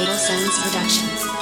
Fatal Sounds Productions.